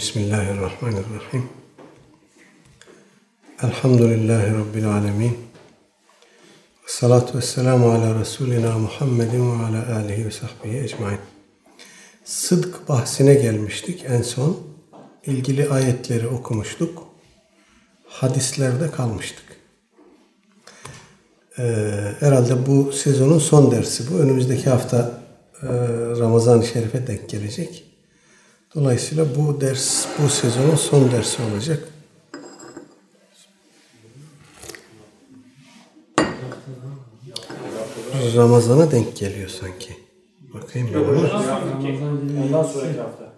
Bismillahirrahmanirrahim. Elhamdülillahi Rabbil alemin. Salatu ve selamu ala Resulina Muhammedin ve ala alihi ve sahbihi ecmain. Sıdk bahsine gelmiştik en son. ilgili ayetleri okumuştuk. Hadislerde kalmıştık. Ee, herhalde bu sezonun son dersi bu. Önümüzdeki hafta e, Ramazan-ı Şerif'e denk gelecek. Dolayısıyla bu ders, bu sezonun son dersi olacak. Ramazan'a denk geliyor sanki. Bakayım ben ama. Ondan sonraki hafta.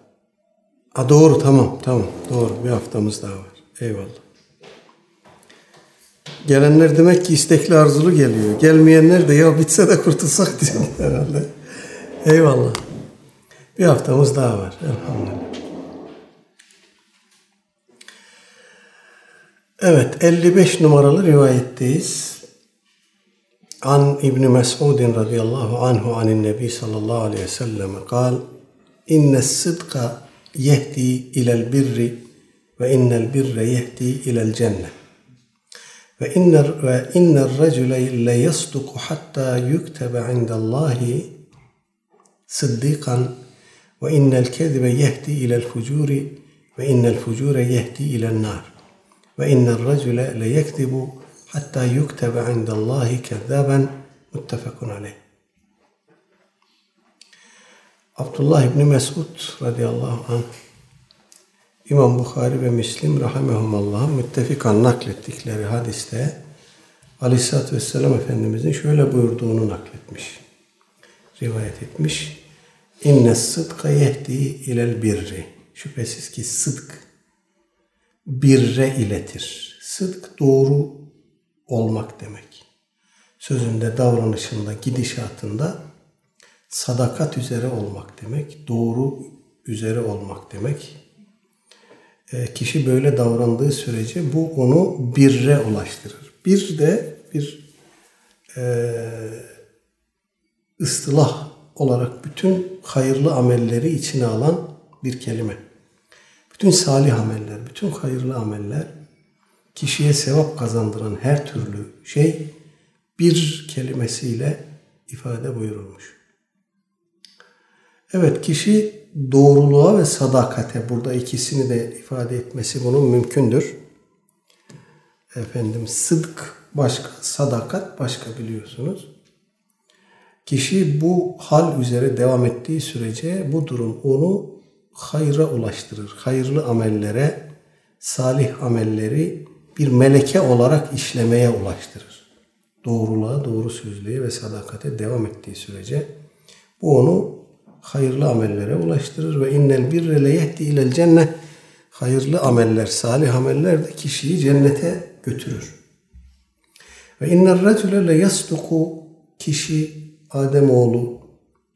A doğru tamam tamam doğru bir haftamız daha var. Eyvallah. Gelenler demek ki istekli arzulu geliyor. Gelmeyenler de ya bitse de kurtulsak diyor herhalde. Eyvallah. Bir haftamız daha var. Elhamdülillah. Evet 55 numaralı rivayetteyiz. An İbni Mes'udin radıyallahu anhu anin nebi sallallahu aleyhi ve sellem yehdi ilel birri ve innel birre yehdi ilel cennet. Ve inner ve inner racule le yasduku hatta yuktebe indallahi sıddikan ve innel kezibe yehdi ilel fucuri ve innel fucure yehdi ilel nar. Ve innel racule le yekzibu hatta yuktebe indallahi kezzaben muttefakun aleyh. Abdullah İbni Mesud radıyallahu anh İmam Bukhari ve Müslim rahimehumallah müttefikan naklettikleri hadiste Aleyhisselatü Vesselam Efendimizin şöyle buyurduğunu nakletmiş. Rivayet etmiş. İnne sıdka yehdi ilel birri. Şüphesiz ki sıdk birre iletir. Sıdk doğru olmak demek. Sözünde, davranışında, gidişatında sadakat üzere olmak demek. Doğru üzere olmak demek. E, kişi böyle davrandığı sürece bu onu birre ulaştırır. Bir de bir e, ıstılah olarak bütün hayırlı amelleri içine alan bir kelime. Bütün salih ameller, bütün hayırlı ameller kişiye sevap kazandıran her türlü şey bir kelimesiyle ifade buyurulmuş. Evet kişi doğruluğa ve sadakate burada ikisini de ifade etmesi bunun mümkündür. Efendim sıdk başka, sadakat başka biliyorsunuz. Kişi bu hal üzere devam ettiği sürece bu durum onu hayra ulaştırır. Hayırlı amellere, salih amelleri bir meleke olarak işlemeye ulaştırır. Doğruluğa, doğru sözlüğe ve sadakate devam ettiği sürece bu onu hayırlı amellere ulaştırır ve innel birre le yehdi ilel cennet hayırlı ameller, salih ameller de kişiyi cennete götürür. Ve innel racule le yasduku kişi Ademoğlu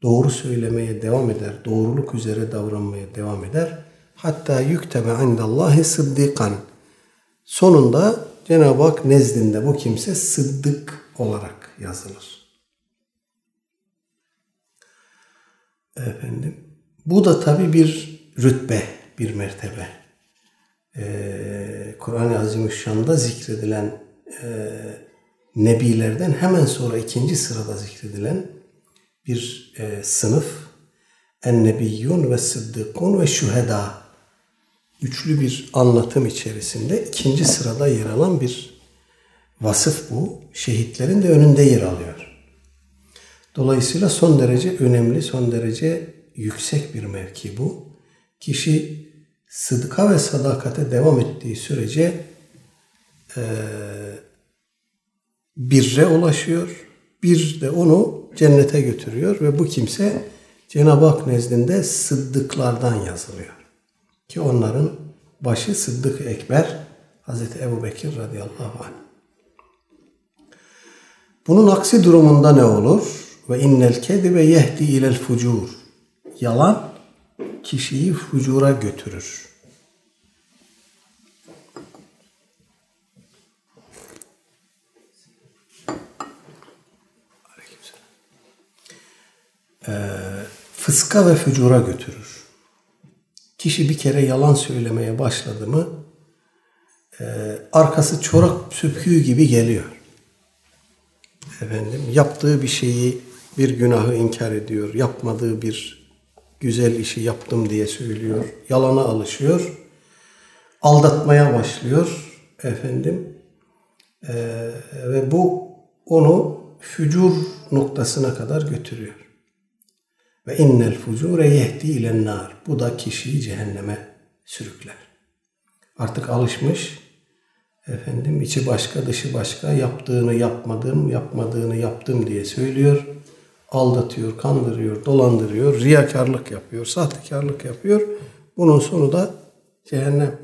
doğru söylemeye devam eder, doğruluk üzere davranmaya devam eder. Hatta yüktebe indallahi sıddikan. Sonunda Cenab-ı Hak nezdinde bu kimse sıddık olarak yazılır. Efendim, bu da tabi bir rütbe, bir mertebe. Ee, Kur'an-ı Azimüşşan'da zikredilen e, nebilerden hemen sonra ikinci sırada zikredilen bir e, sınıf en-nebiyyun ve sıddıkun ve şüheda üçlü bir anlatım içerisinde ikinci sırada yer alan bir vasıf bu. Şehitlerin de önünde yer alıyor. Dolayısıyla son derece önemli, son derece yüksek bir mevki bu. Kişi sıdka ve sadakate devam ettiği sürece e, birre ulaşıyor. Bir de onu cennete götürüyor ve bu kimse Cenab-ı Hak nezdinde sıddıklardan yazılıyor. Ki onların başı Sıddık Ekber Hazreti Ebu Bekir radıyallahu anh. Bunun aksi durumunda ne olur? Ve innel kedibe yehdi ilel fucur. Yalan kişiyi fucura götürür. Fıska ve fücura götürür. kişi bir kere yalan söylemeye başladı mı e, arkası çorak söpüğü gibi geliyor. Efendim yaptığı bir şeyi bir günahı inkar ediyor. Yapmadığı bir güzel işi yaptım diye söylüyor. Yalana alışıyor. Aldatmaya başlıyor. Efendim e, ve bu onu fücur noktasına kadar götürüyor. Ve innel fucure yehdi ilen nar. Bu da kişiyi cehenneme sürükler. Artık alışmış. Efendim içi başka dışı başka yaptığını yapmadım, yapmadığını yaptım diye söylüyor. Aldatıyor, kandırıyor, dolandırıyor, riyakarlık yapıyor, sahtekarlık yapıyor. Bunun sonu da cehennem.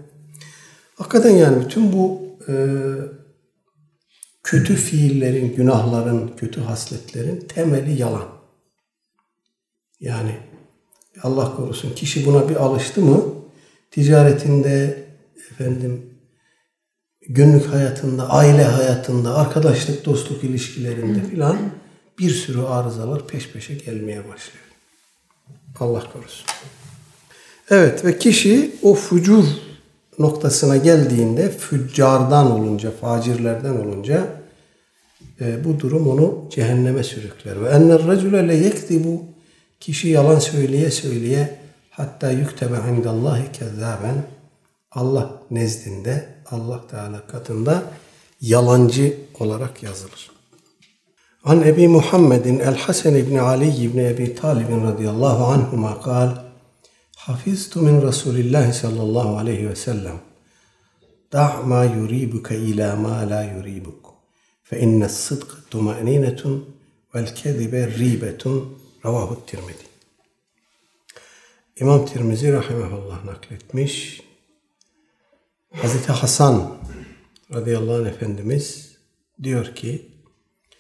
Hakikaten yani bütün bu e, kötü fiillerin, günahların, kötü hasletlerin temeli yalan. Yani Allah korusun kişi buna bir alıştı mı ticaretinde efendim günlük hayatında, aile hayatında, arkadaşlık, dostluk ilişkilerinde filan bir sürü arızalar peş peşe gelmeye başlıyor. Allah korusun. Evet ve kişi o fucur noktasına geldiğinde füccardan olunca, facirlerden olunca e, bu durum onu cehenneme sürükler. Ve enner racule le yektibu kişi yalan söyleye söyleye hatta yüktebe indallahi kezzaben. Allah nezdinde, Allah Teala katında yalancı olarak yazılır. An Ebi Muhammedin el-Hasan ibn Ali ibn Ebi Talib radıyallahu anhuma kal Hafiztu min Resulillah sallallahu aleyhi ve sellem. Da' ma yuribuke ila ma la yuribuk. Fe inne sıdkı tuma'ninetun vel kezibe ribetun ravahu tirmidi. İmam Tirmizi rahimahullah nakletmiş. Hazreti Hasan radıyallahu anh Efendimiz diyor ki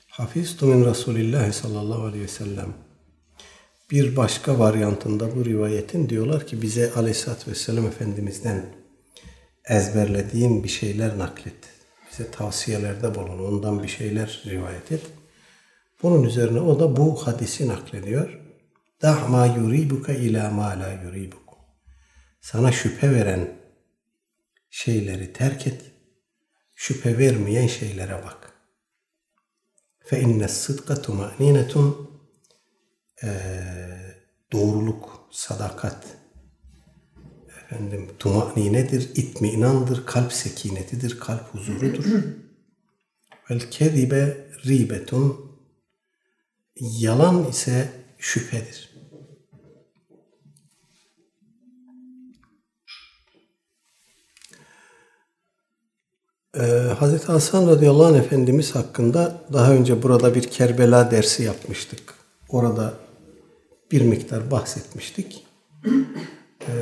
Hafiztu min Resulillah sallallahu aleyhi ve sellem bir başka varyantında bu rivayetin diyorlar ki bize aleyhissalatü vesselam Efendimiz'den ezberlediğin bir şeyler naklet. Bize tavsiyelerde bulun. Ondan bir şeyler rivayet et. Bunun üzerine o da bu hadisi naklediyor. Dah ma yuribuka ila ma la yuribuk. Sana şüphe veren şeyleri terk et. Şüphe vermeyen şeylere bak. Fe inne sıdka tuma'ninetun doğruluk, sadakat, efendim tuma'ninedir, itminandır, kalp sekinetidir, kalp huzurudur. Vel kezibe ribetun yalan ise şüphedir. Ee, Hazreti Hasan radıyallahu anh Efendimiz hakkında daha önce burada bir Kerbela dersi yapmıştık. Orada bir miktar bahsetmiştik. Ee,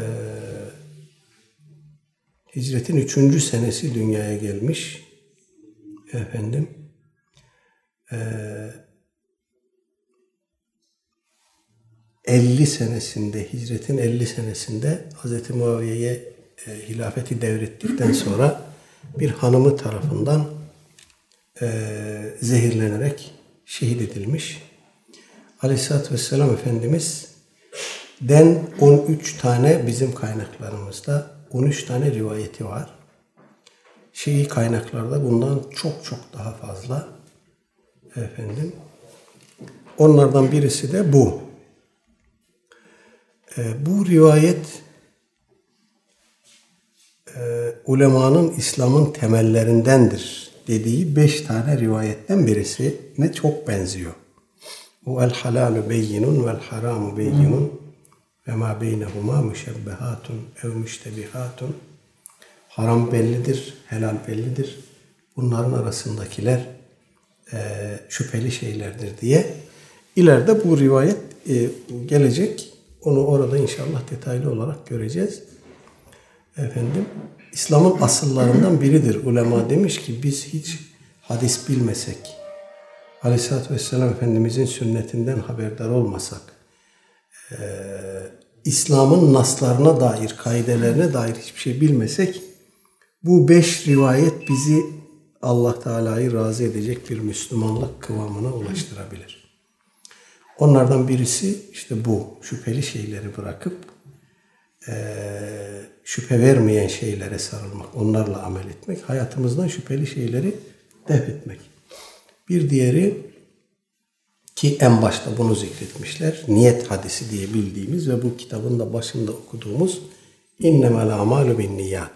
hicretin üçüncü senesi dünyaya gelmiş. Efendim. Ee, 50 senesinde, hicretin 50 senesinde Hz. Muaviye'ye e, hilafeti devrettikten sonra bir hanımı tarafından e, zehirlenerek şehit edilmiş. Aleyhisselatü Vesselam Efendimiz den 13 tane bizim kaynaklarımızda 13 tane rivayeti var. Şeyi kaynaklarda bundan çok çok daha fazla. Efendim. Onlardan birisi de bu. E, bu rivayet e, ulemanın İslam'ın temellerindendir dediği beş tane rivayetten birisi ne çok benziyor. O el halalu beyinun vel haramu beyinun ve ma beynehuma müşebbehatun ev müştebihatun. Haram bellidir, helal bellidir. Bunların arasındakiler e, şüpheli şeylerdir diye. İleride bu rivayet e, gelecek. Onu orada inşallah detaylı olarak göreceğiz. Efendim, İslam'ın asıllarından biridir. Ulema demiş ki biz hiç hadis bilmesek, Aleyhisselatü Vesselam Efendimizin sünnetinden haberdar olmasak, e, İslam'ın naslarına dair, kaidelerine dair hiçbir şey bilmesek, bu beş rivayet bizi Allah Teala'yı razı edecek bir Müslümanlık kıvamına ulaştırabilir. Onlardan birisi işte bu şüpheli şeyleri bırakıp e, şüphe vermeyen şeylere sarılmak, onlarla amel etmek, hayatımızdan şüpheli şeyleri def etmek. Bir diğeri ki en başta bunu zikretmişler. Niyet hadisi diye bildiğimiz ve bu kitabın da başında okuduğumuz innemel amalu bin niyat.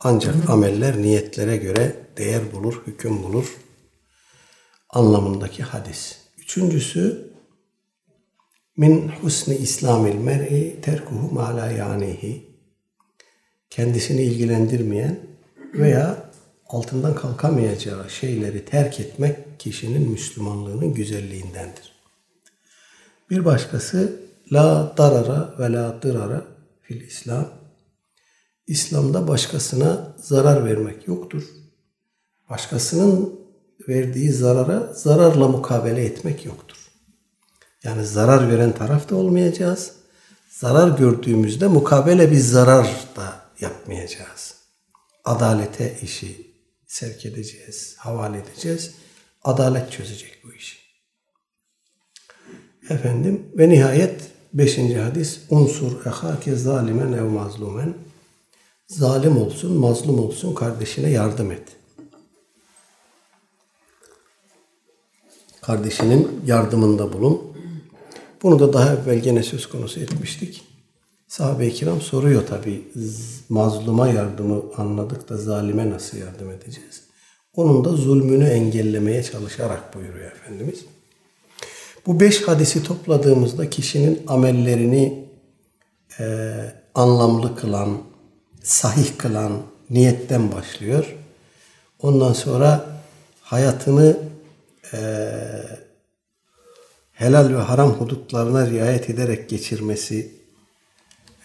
Ancak ameller niyetlere göre değer bulur, hüküm bulur anlamındaki hadis. Üçüncüsü min husni islamil mer'i terkuhu ma la yanihi. Kendisini ilgilendirmeyen veya altından kalkamayacağı şeyleri terk etmek kişinin Müslümanlığının güzelliğindendir. Bir başkası la darara ve la dırara fil İslam. İslam'da başkasına zarar vermek yoktur. Başkasının verdiği zarara zararla mukabele etmek yoktur. Yani zarar veren taraf da olmayacağız. Zarar gördüğümüzde mukabele bir zarar da yapmayacağız. Adalete işi sevk edeceğiz, havale edeceğiz. Adalet çözecek bu işi. Efendim ve nihayet beşinci hadis unsur ehake zalimen ev mazlumen zalim olsun, mazlum olsun kardeşine yardım et. Kardeşinin yardımında bulun. Bunu da daha evvel gene söz konusu etmiştik. Sahabe-i kiram soruyor tabi mazluma yardımı anladık da zalime nasıl yardım edeceğiz? Onun da zulmünü engellemeye çalışarak buyuruyor Efendimiz. Bu beş hadisi topladığımızda kişinin amellerini e, anlamlı kılan, sahih kılan niyetten başlıyor. Ondan sonra hayatını e, helal ve haram hudutlarına riayet ederek geçirmesi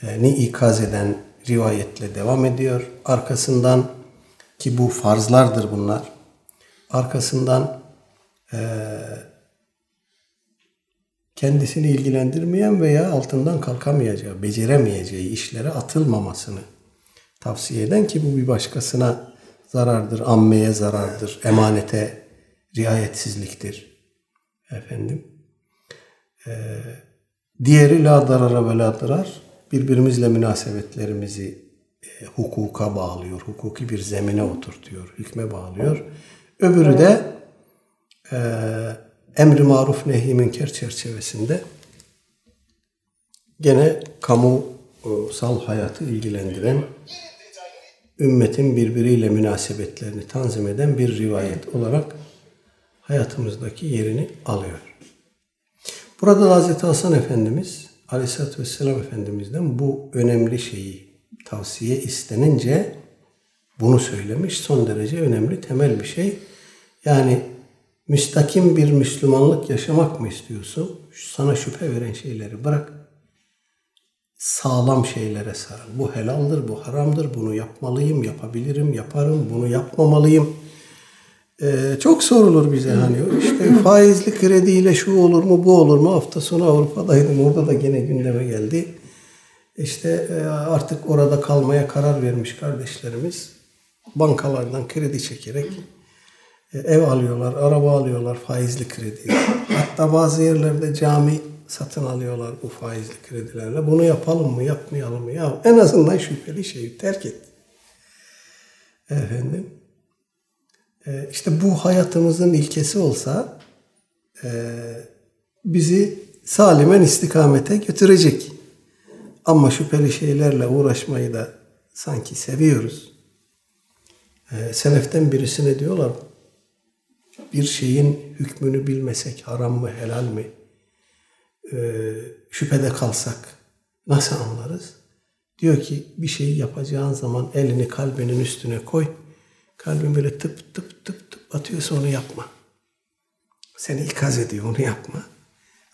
ni ikaz eden rivayetle devam ediyor. Arkasından ki bu farzlardır bunlar. Arkasından e, kendisini ilgilendirmeyen veya altından kalkamayacağı, beceremeyeceği işlere atılmamasını tavsiye eden ki bu bir başkasına zarardır, ammeye zarardır, emanete riayetsizliktir. Efendim. Ee, diğeri la darara ve la darar birbirimizle münasebetlerimizi e, hukuka bağlıyor, hukuki bir zemine oturtuyor, hükme bağlıyor. Öbürü de e, emri maruf nehi münker çerçevesinde gene kamusal hayatı ilgilendiren ümmetin birbiriyle münasebetlerini tanzim eden bir rivayet olarak hayatımızdaki yerini alıyor. Burada da Hazreti Hasan Efendimiz Aleyhisselatü Vesselam Efendimiz'den bu önemli şeyi tavsiye istenince bunu söylemiş. Son derece önemli, temel bir şey. Yani müstakim bir Müslümanlık yaşamak mı istiyorsun? Sana şüphe veren şeyleri bırak. Sağlam şeylere sarıl. Bu helaldir, bu haramdır, bunu yapmalıyım, yapabilirim, yaparım, bunu yapmamalıyım ee, çok sorulur bize hani işte faizli krediyle şu olur mu bu olur mu hafta sonu Avrupa'daydım orada da gene gündeme geldi. İşte e, artık orada kalmaya karar vermiş kardeşlerimiz bankalardan kredi çekerek e, ev alıyorlar, araba alıyorlar faizli kredi. Hatta bazı yerlerde cami satın alıyorlar bu faizli kredilerle. Bunu yapalım mı, yapmayalım mı? Ya en azından şüpheli şeyi terk et. Efendim e, işte bu hayatımızın ilkesi olsa e, bizi salimen istikamete götürecek. Ama şüpheli şeylerle uğraşmayı da sanki seviyoruz. E, seleften birisine diyorlar bir şeyin hükmünü bilmesek haram mı helal mi e, şüphede kalsak nasıl anlarız? Diyor ki bir şeyi yapacağın zaman elini kalbinin üstüne koy Kalbin böyle tıp tıp tıp tıp atıyorsa onu yapma. Seni ikaz ediyor onu yapma.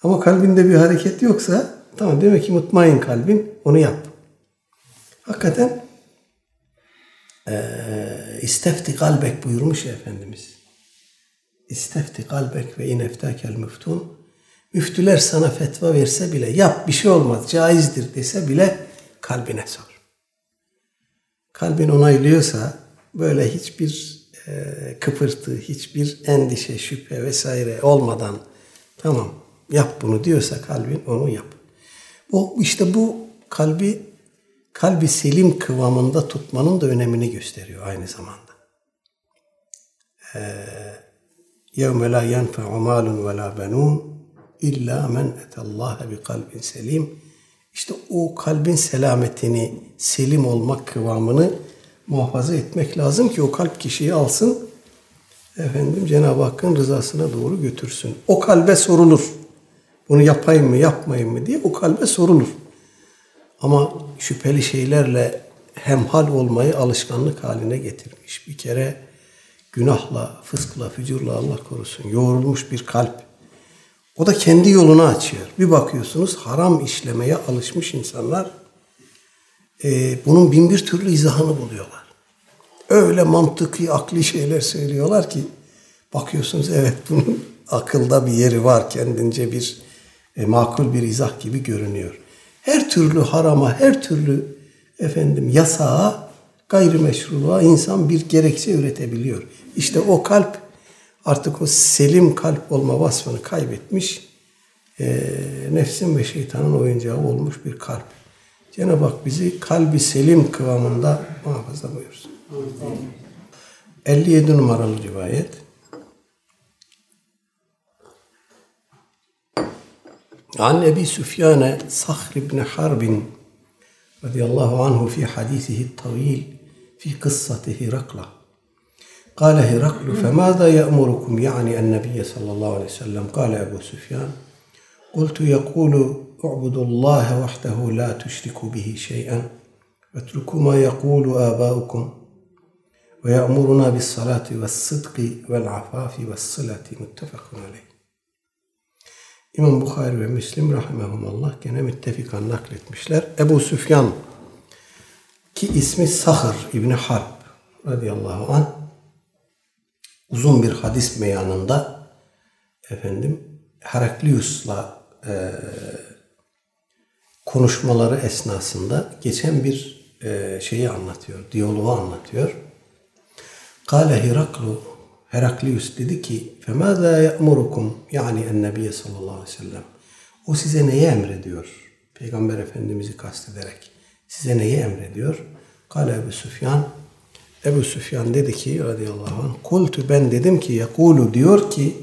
Ama kalbinde bir hareket yoksa tamam demek ki mutmain kalbin onu yap. Hakikaten istefti kalbek buyurmuş ya Efendimiz. İstefti kalbek ve ineftakel müftun. Müftüler sana fetva verse bile yap bir şey olmaz caizdir dese bile kalbine sor. Kalbin onaylıyorsa böyle hiçbir e, kıpırtı, hiçbir endişe, şüphe vesaire olmadan tamam yap bunu diyorsa kalbin onu yap. O işte bu kalbi kalbi selim kıvamında tutmanın da önemini gösteriyor aynı zamanda. يَوْمَ لَا يَنْفَعُ مَالٌ وَلَا بَنُونَ اِلَّا مَنْ اَتَ اللّٰهَ بِقَلْبٍ selim. İşte o kalbin selametini, selim olmak kıvamını muhafaza etmek lazım ki o kalp kişiyi alsın. Efendim Cenab-ı Hakk'ın rızasına doğru götürsün. O kalbe sorulur. Bunu yapayım mı, yapmayayım mı diye o kalbe sorulur. Ama şüpheli şeylerle hemhal olmayı alışkanlık haline getirmiş. Bir kere günahla, fıskla, fücurla Allah korusun yoğrulmuş bir kalp. O da kendi yolunu açıyor. Bir bakıyorsunuz haram işlemeye alışmış insanlar e, bunun bin bir türlü izahını buluyorlar. Öyle mantıki, akli şeyler söylüyorlar ki bakıyorsunuz evet bunun akılda bir yeri var. Kendince bir e, makul bir izah gibi görünüyor. Her türlü harama, her türlü efendim yasağa, gayrimeşruluğa insan bir gerekçe üretebiliyor. İşte o kalp artık o selim kalp olma vasfını kaybetmiş, e, nefsin ve şeytanın oyuncağı olmuş bir kalp. Cenab-ı Hak bizi kalbi selim kıvamında muhafaza buyursun. 57 numaralı rivayet. عن أبي سفيان صخر بن حرب رضي الله عنه في حديثه الطويل في قصة هرقلة قال هرقل فماذا يأمركم يعني النبي صلى الله عليه وسلم قال أبو سفيان قلت يقول اعبدوا الله وحده لا تشركوا به شيئا واتركوا ما يقول آباؤكم ويأمرنا بالصلاة والصدق والعفاف والصلة متفق عليه İmam Bukhari ve Müslim rahimehumallah gene müttefikan nakletmişler. Ebu Süfyan ki ismi Sahır İbni Harp radıyallahu an uzun bir hadis meyanında efendim Heraklius'la e, konuşmaları esnasında geçen bir e, şeyi anlatıyor, diyaloğu anlatıyor. Kale Heraklu Heraklius dedi ki فَمَاذَا يَأْمُرُكُمْ Yani en-Nebiye sallallahu aleyhi ve sellem. O size neyi emrediyor? Peygamber Efendimiz'i kastederek. Size neyi emrediyor? Kale Ebu Süfyan. Ebu Süfyan dedi ki radıyallahu anh Kultu ben dedim ki yekulu diyor ki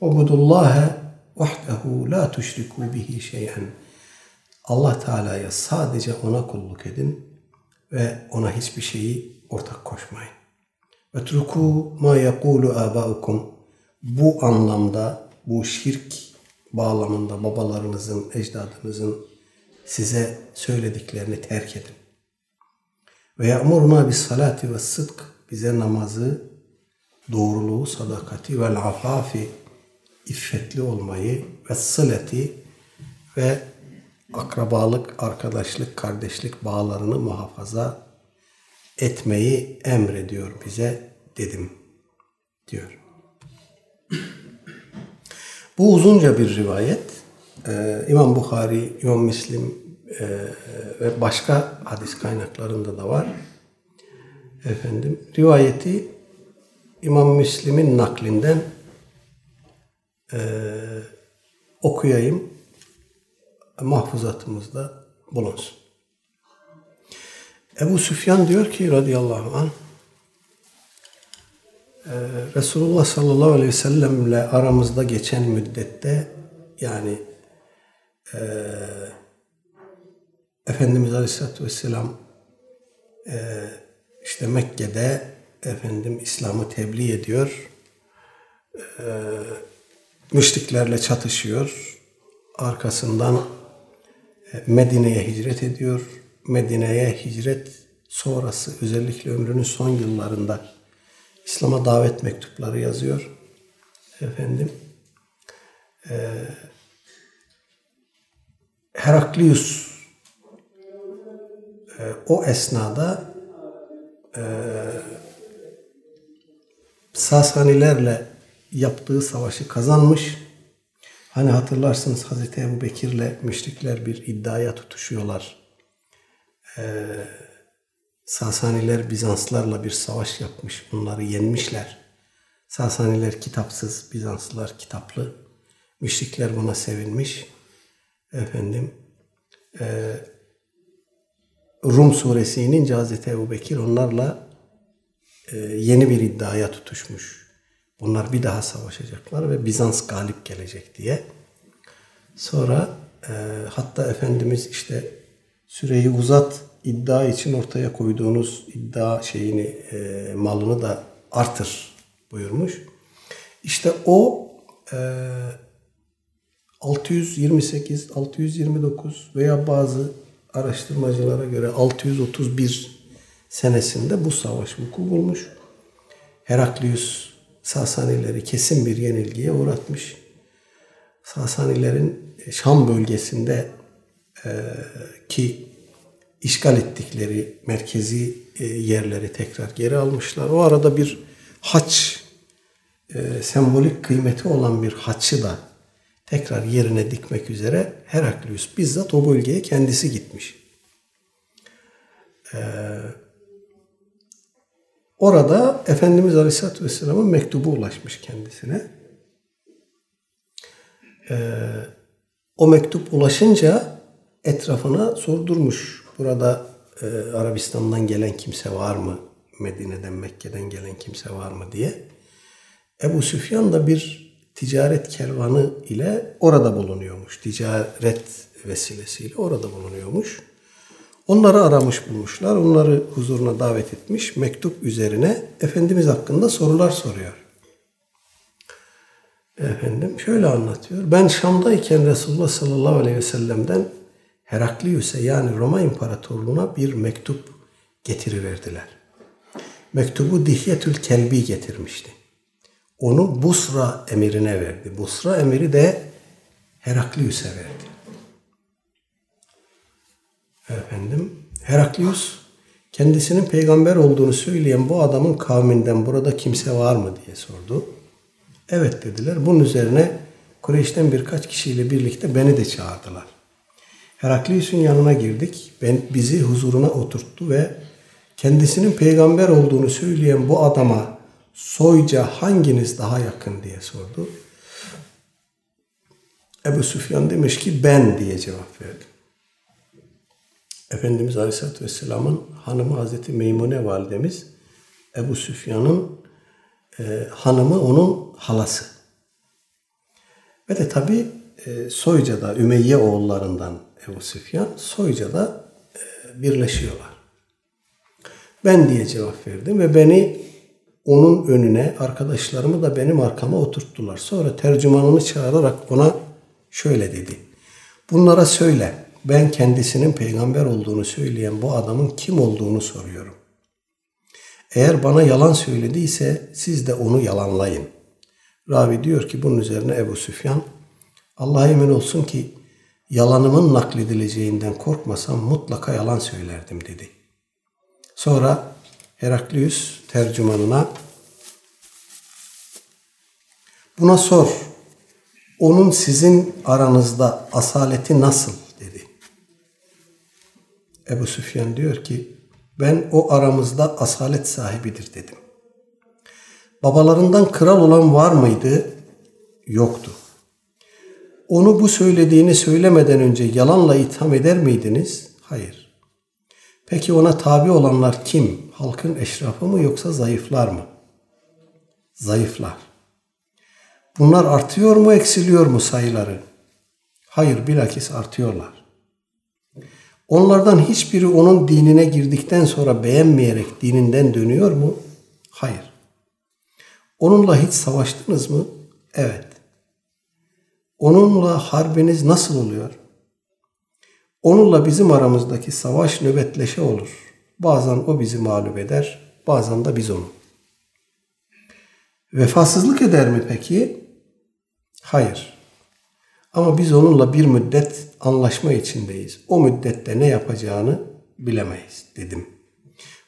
Ubudullaha vahdehu la tuşriku bihi şeyen. Allah Teala'ya sadece ona kulluk edin ve ona hiçbir şeyi ortak koşmayın. Ve truku ma yekulu abaukum. Bu anlamda, bu şirk bağlamında babalarınızın, ecdadınızın size söylediklerini terk edin. Ve ya'muruna bis salati ve sıdk. Bize namazı, doğruluğu, sadakati ve afafi, iffetli olmayı ve sıleti ve akrabalık, arkadaşlık, kardeşlik bağlarını muhafaza etmeyi emrediyor bize dedim diyor. Bu uzunca bir rivayet. Ee, İmam Bukhari, İmam Müslim e, ve başka hadis kaynaklarında da var. Efendim rivayeti İmam Müslim'in naklinden e, okuyayım. Mahfuzatımızda bulunsun. Ebu Süfyan diyor ki radıyallahu anh e, Resulullah sallallahu aleyhi ve sellemle aramızda geçen müddette yani e, Efendimiz aleyhissalatü vesselam e, işte Mekke'de efendim İslam'ı tebliğ ediyor. E, müşriklerle çatışıyor. Arkasından Medine'ye hicret ediyor Medine'ye hicret sonrası özellikle ömrünün son yıllarında İslam'a davet mektupları yazıyor. Efendim e, Heraklius e, o esnada e, Sasanilerle yaptığı savaşı kazanmış. Hani hatırlarsınız Hazreti Ebu Bekir'le müşrikler bir iddiaya tutuşuyorlar e, Sasaniler Bizanslarla bir savaş yapmış. Onları yenmişler. Sasaniler kitapsız, Bizanslılar kitaplı. Müşrikler buna sevinmiş. Efendim e, Rum suresi inince Hazreti Ebu Bekir onlarla e, yeni bir iddiaya tutuşmuş. Bunlar bir daha savaşacaklar ve Bizans galip gelecek diye. Sonra e, hatta Efendimiz işte süreyi uzat iddia için ortaya koyduğunuz iddia şeyini e, malını da artır buyurmuş. İşte o e, 628, 629 veya bazı araştırmacılara göre 631 senesinde bu savaş vuku bulmuş. Heraklius Sasanileri kesin bir yenilgiye uğratmış. Sasanilerin Şam bölgesinde e, ki işgal ettikleri merkezi e, yerleri tekrar geri almışlar. O arada bir haç e, sembolik kıymeti olan bir haçı da tekrar yerine dikmek üzere Heraklius bizzat o bölgeye kendisi gitmiş. Ee, orada Efendimiz Aleyhisselatü Vesselam'ın mektubu ulaşmış kendisine. Ee, o mektup ulaşınca etrafına sordurmuş. Burada e, Arabistan'dan gelen kimse var mı? Medine'den, Mekke'den gelen kimse var mı diye. Ebu Süfyan da bir ticaret kervanı ile orada bulunuyormuş. Ticaret vesilesiyle orada bulunuyormuş. Onları aramış bulmuşlar. Onları huzuruna davet etmiş. Mektup üzerine Efendimiz hakkında sorular soruyor. Efendim şöyle anlatıyor. Ben Şam'dayken Resulullah sallallahu aleyhi ve sellem'den Heraklius'e yani Roma İmparatorluğu'na bir mektup getiriverdiler. Mektubu Dihyetül Kelbi getirmişti. Onu Busra emirine verdi. Busra emiri de Heraklius'e verdi. Efendim Heraklius kendisinin peygamber olduğunu söyleyen bu adamın kavminden burada kimse var mı diye sordu. Evet dediler. Bunun üzerine Kureyş'ten birkaç kişiyle birlikte beni de çağırdılar. Heraklius'un yanına girdik. Ben bizi huzuruna oturttu ve kendisinin peygamber olduğunu söyleyen bu adama soyca hanginiz daha yakın diye sordu. Ebu Süfyan demiş ki ben diye cevap verdi. Efendimiz Aleyhisselatü Vesselam'ın hanımı Hazreti Meymune validemiz Ebu Süfyan'ın e, hanımı onun halası. Ve de tabi e, Soyca'da Ümeyye oğullarından Ebu Süfyan Soyca'da e, birleşiyorlar. Ben diye cevap verdim ve beni onun önüne arkadaşlarımı da benim arkama oturttular. Sonra tercümanını çağırarak ona şöyle dedi. Bunlara söyle ben kendisinin peygamber olduğunu söyleyen bu adamın kim olduğunu soruyorum. Eğer bana yalan söylediyse siz de onu yalanlayın. Ravi diyor ki bunun üzerine Ebu Süfyan Allah'a emin olsun ki yalanımın nakledileceğinden korkmasam mutlaka yalan söylerdim dedi. Sonra Heraklius tercümanına buna sor. Onun sizin aranızda asaleti nasıl. Ebu Süfyan diyor ki ben o aramızda asalet sahibidir dedim. Babalarından kral olan var mıydı? Yoktu. Onu bu söylediğini söylemeden önce yalanla itham eder miydiniz? Hayır. Peki ona tabi olanlar kim? Halkın eşrafı mı yoksa zayıflar mı? Zayıflar. Bunlar artıyor mu eksiliyor mu sayıları? Hayır bilakis artıyorlar. Onlardan hiçbiri onun dinine girdikten sonra beğenmeyerek dininden dönüyor mu? Hayır. Onunla hiç savaştınız mı? Evet. Onunla harbiniz nasıl oluyor? Onunla bizim aramızdaki savaş nöbetleşe olur. Bazen o bizi mağlup eder, bazen de biz onu. Vefasızlık eder mi peki? Hayır. Ama biz onunla bir müddet anlaşma içindeyiz. O müddette ne yapacağını bilemeyiz dedim.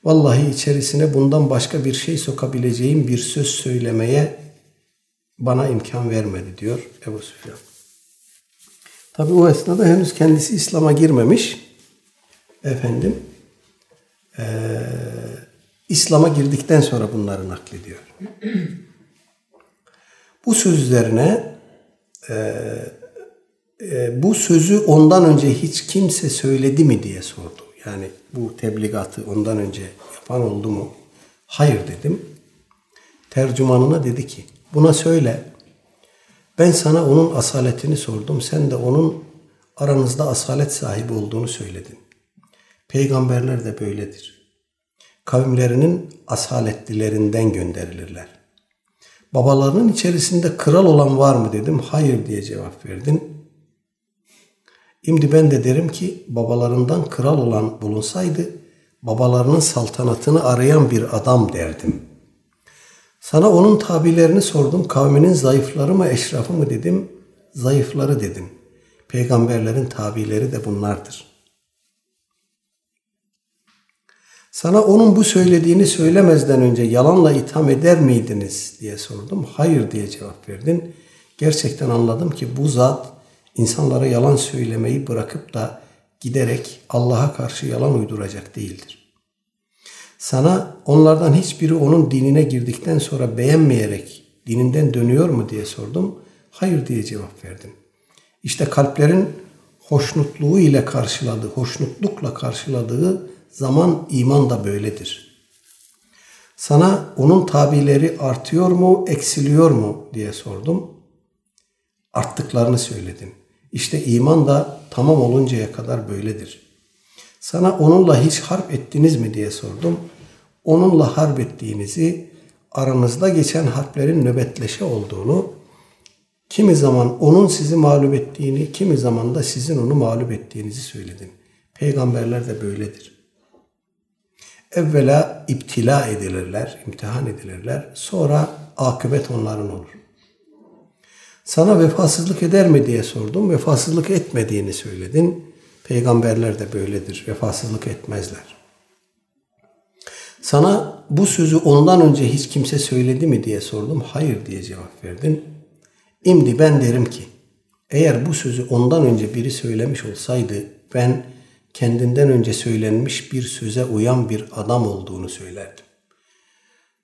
Vallahi içerisine bundan başka bir şey sokabileceğim bir söz söylemeye bana imkan vermedi diyor Ebu Süfyan. Tabi o esnada henüz kendisi İslam'a girmemiş. Efendim e, İslam'a girdikten sonra bunları naklediyor. bu sözlerine e, e, bu sözü ondan önce hiç kimse söyledi mi diye sordu. Yani bu tebligatı ondan önce yapan oldu mu? Hayır dedim. Tercümanına dedi ki buna söyle ben sana onun asaletini sordum. Sen de onun aranızda asalet sahibi olduğunu söyledin. Peygamberler de böyledir. Kavimlerinin asaletlilerinden gönderilirler. Babalarının içerisinde kral olan var mı dedim. Hayır diye cevap verdin. Şimdi ben de derim ki babalarından kral olan bulunsaydı babalarının saltanatını arayan bir adam derdim. Sana onun tabilerini sordum. Kavminin zayıfları mı eşrafı mı dedim. Zayıfları dedim. Peygamberlerin tabileri de bunlardır. Sana onun bu söylediğini söylemezden önce yalanla itham eder miydiniz diye sordum. Hayır diye cevap verdin. Gerçekten anladım ki bu zat insanlara yalan söylemeyi bırakıp da giderek Allah'a karşı yalan uyduracak değildir. Sana onlardan hiçbiri onun dinine girdikten sonra beğenmeyerek dininden dönüyor mu diye sordum. Hayır diye cevap verdim. İşte kalplerin hoşnutluğu ile karşıladığı, hoşnutlukla karşıladığı zaman iman da böyledir. Sana onun tabileri artıyor mu, eksiliyor mu diye sordum. Arttıklarını söyledim. İşte iman da tamam oluncaya kadar böyledir. Sana onunla hiç harp ettiniz mi diye sordum. Onunla harp ettiğinizi, aranızda geçen harplerin nöbetleşe olduğunu, kimi zaman onun sizi mağlup ettiğini, kimi zaman da sizin onu mağlup ettiğinizi söyledim. Peygamberler de böyledir. Evvela iptila edilirler, imtihan edilirler. Sonra akıbet onların olur. Sana vefasızlık eder mi diye sordum. Vefasızlık etmediğini söyledin. Peygamberler de böyledir. Vefasızlık etmezler. Sana bu sözü ondan önce hiç kimse söyledi mi diye sordum. Hayır diye cevap verdin. Şimdi ben derim ki eğer bu sözü ondan önce biri söylemiş olsaydı ben kendinden önce söylenmiş bir söze uyan bir adam olduğunu söylerdim.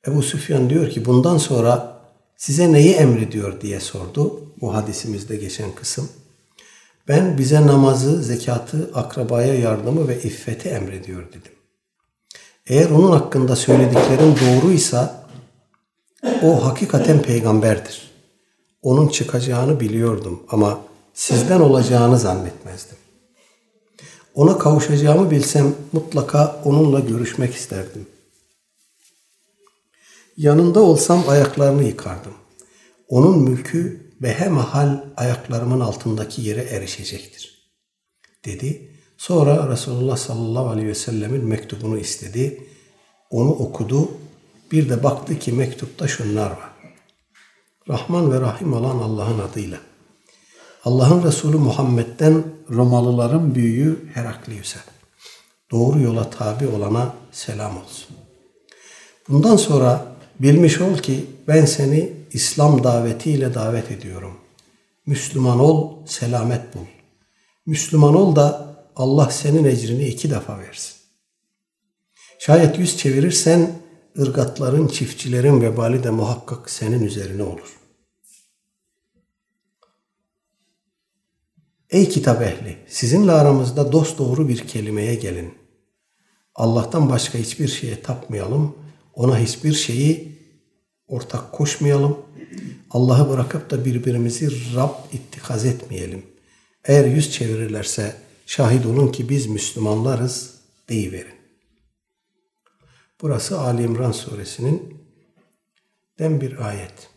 Ebu Süfyan diyor ki bundan sonra size neyi emrediyor diye sordu bu hadisimizde geçen kısım. Ben bize namazı, zekatı, akrabaya yardımı ve iffeti emrediyor dedim. Eğer onun hakkında söylediklerin doğruysa o hakikaten peygamberdir. Onun çıkacağını biliyordum ama sizden olacağını zannetmezdim. Ona kavuşacağımı bilsem mutlaka onunla görüşmek isterdim. Yanında olsam ayaklarını yıkardım. Onun mülkü behemahal ayaklarımın altındaki yere erişecektir. Dedi. Sonra Resulullah sallallahu aleyhi ve sellemin mektubunu istedi. Onu okudu. Bir de baktı ki mektupta şunlar var. Rahman ve Rahim olan Allah'ın adıyla. Allah'ın Resulü Muhammed'den Romalıların büyüğü Heraklius'e. Doğru yola tabi olana selam olsun. Bundan sonra bilmiş ol ki ben seni İslam davetiyle davet ediyorum. Müslüman ol, selamet bul. Müslüman ol da Allah senin ecrini iki defa versin. Şayet yüz çevirirsen ırgatların, çiftçilerin vebali de muhakkak senin üzerine olur. Ey kitap ehli, sizinle aramızda dost doğru bir kelimeye gelin. Allah'tan başka hiçbir şeye tapmayalım, ona hiçbir şeyi ortak koşmayalım. Allah'ı bırakıp da birbirimizi Rab ittikaz etmeyelim. Eğer yüz çevirirlerse şahit olun ki biz Müslümanlarız deyiverin. Burası Ali İmran suresinin den bir ayet.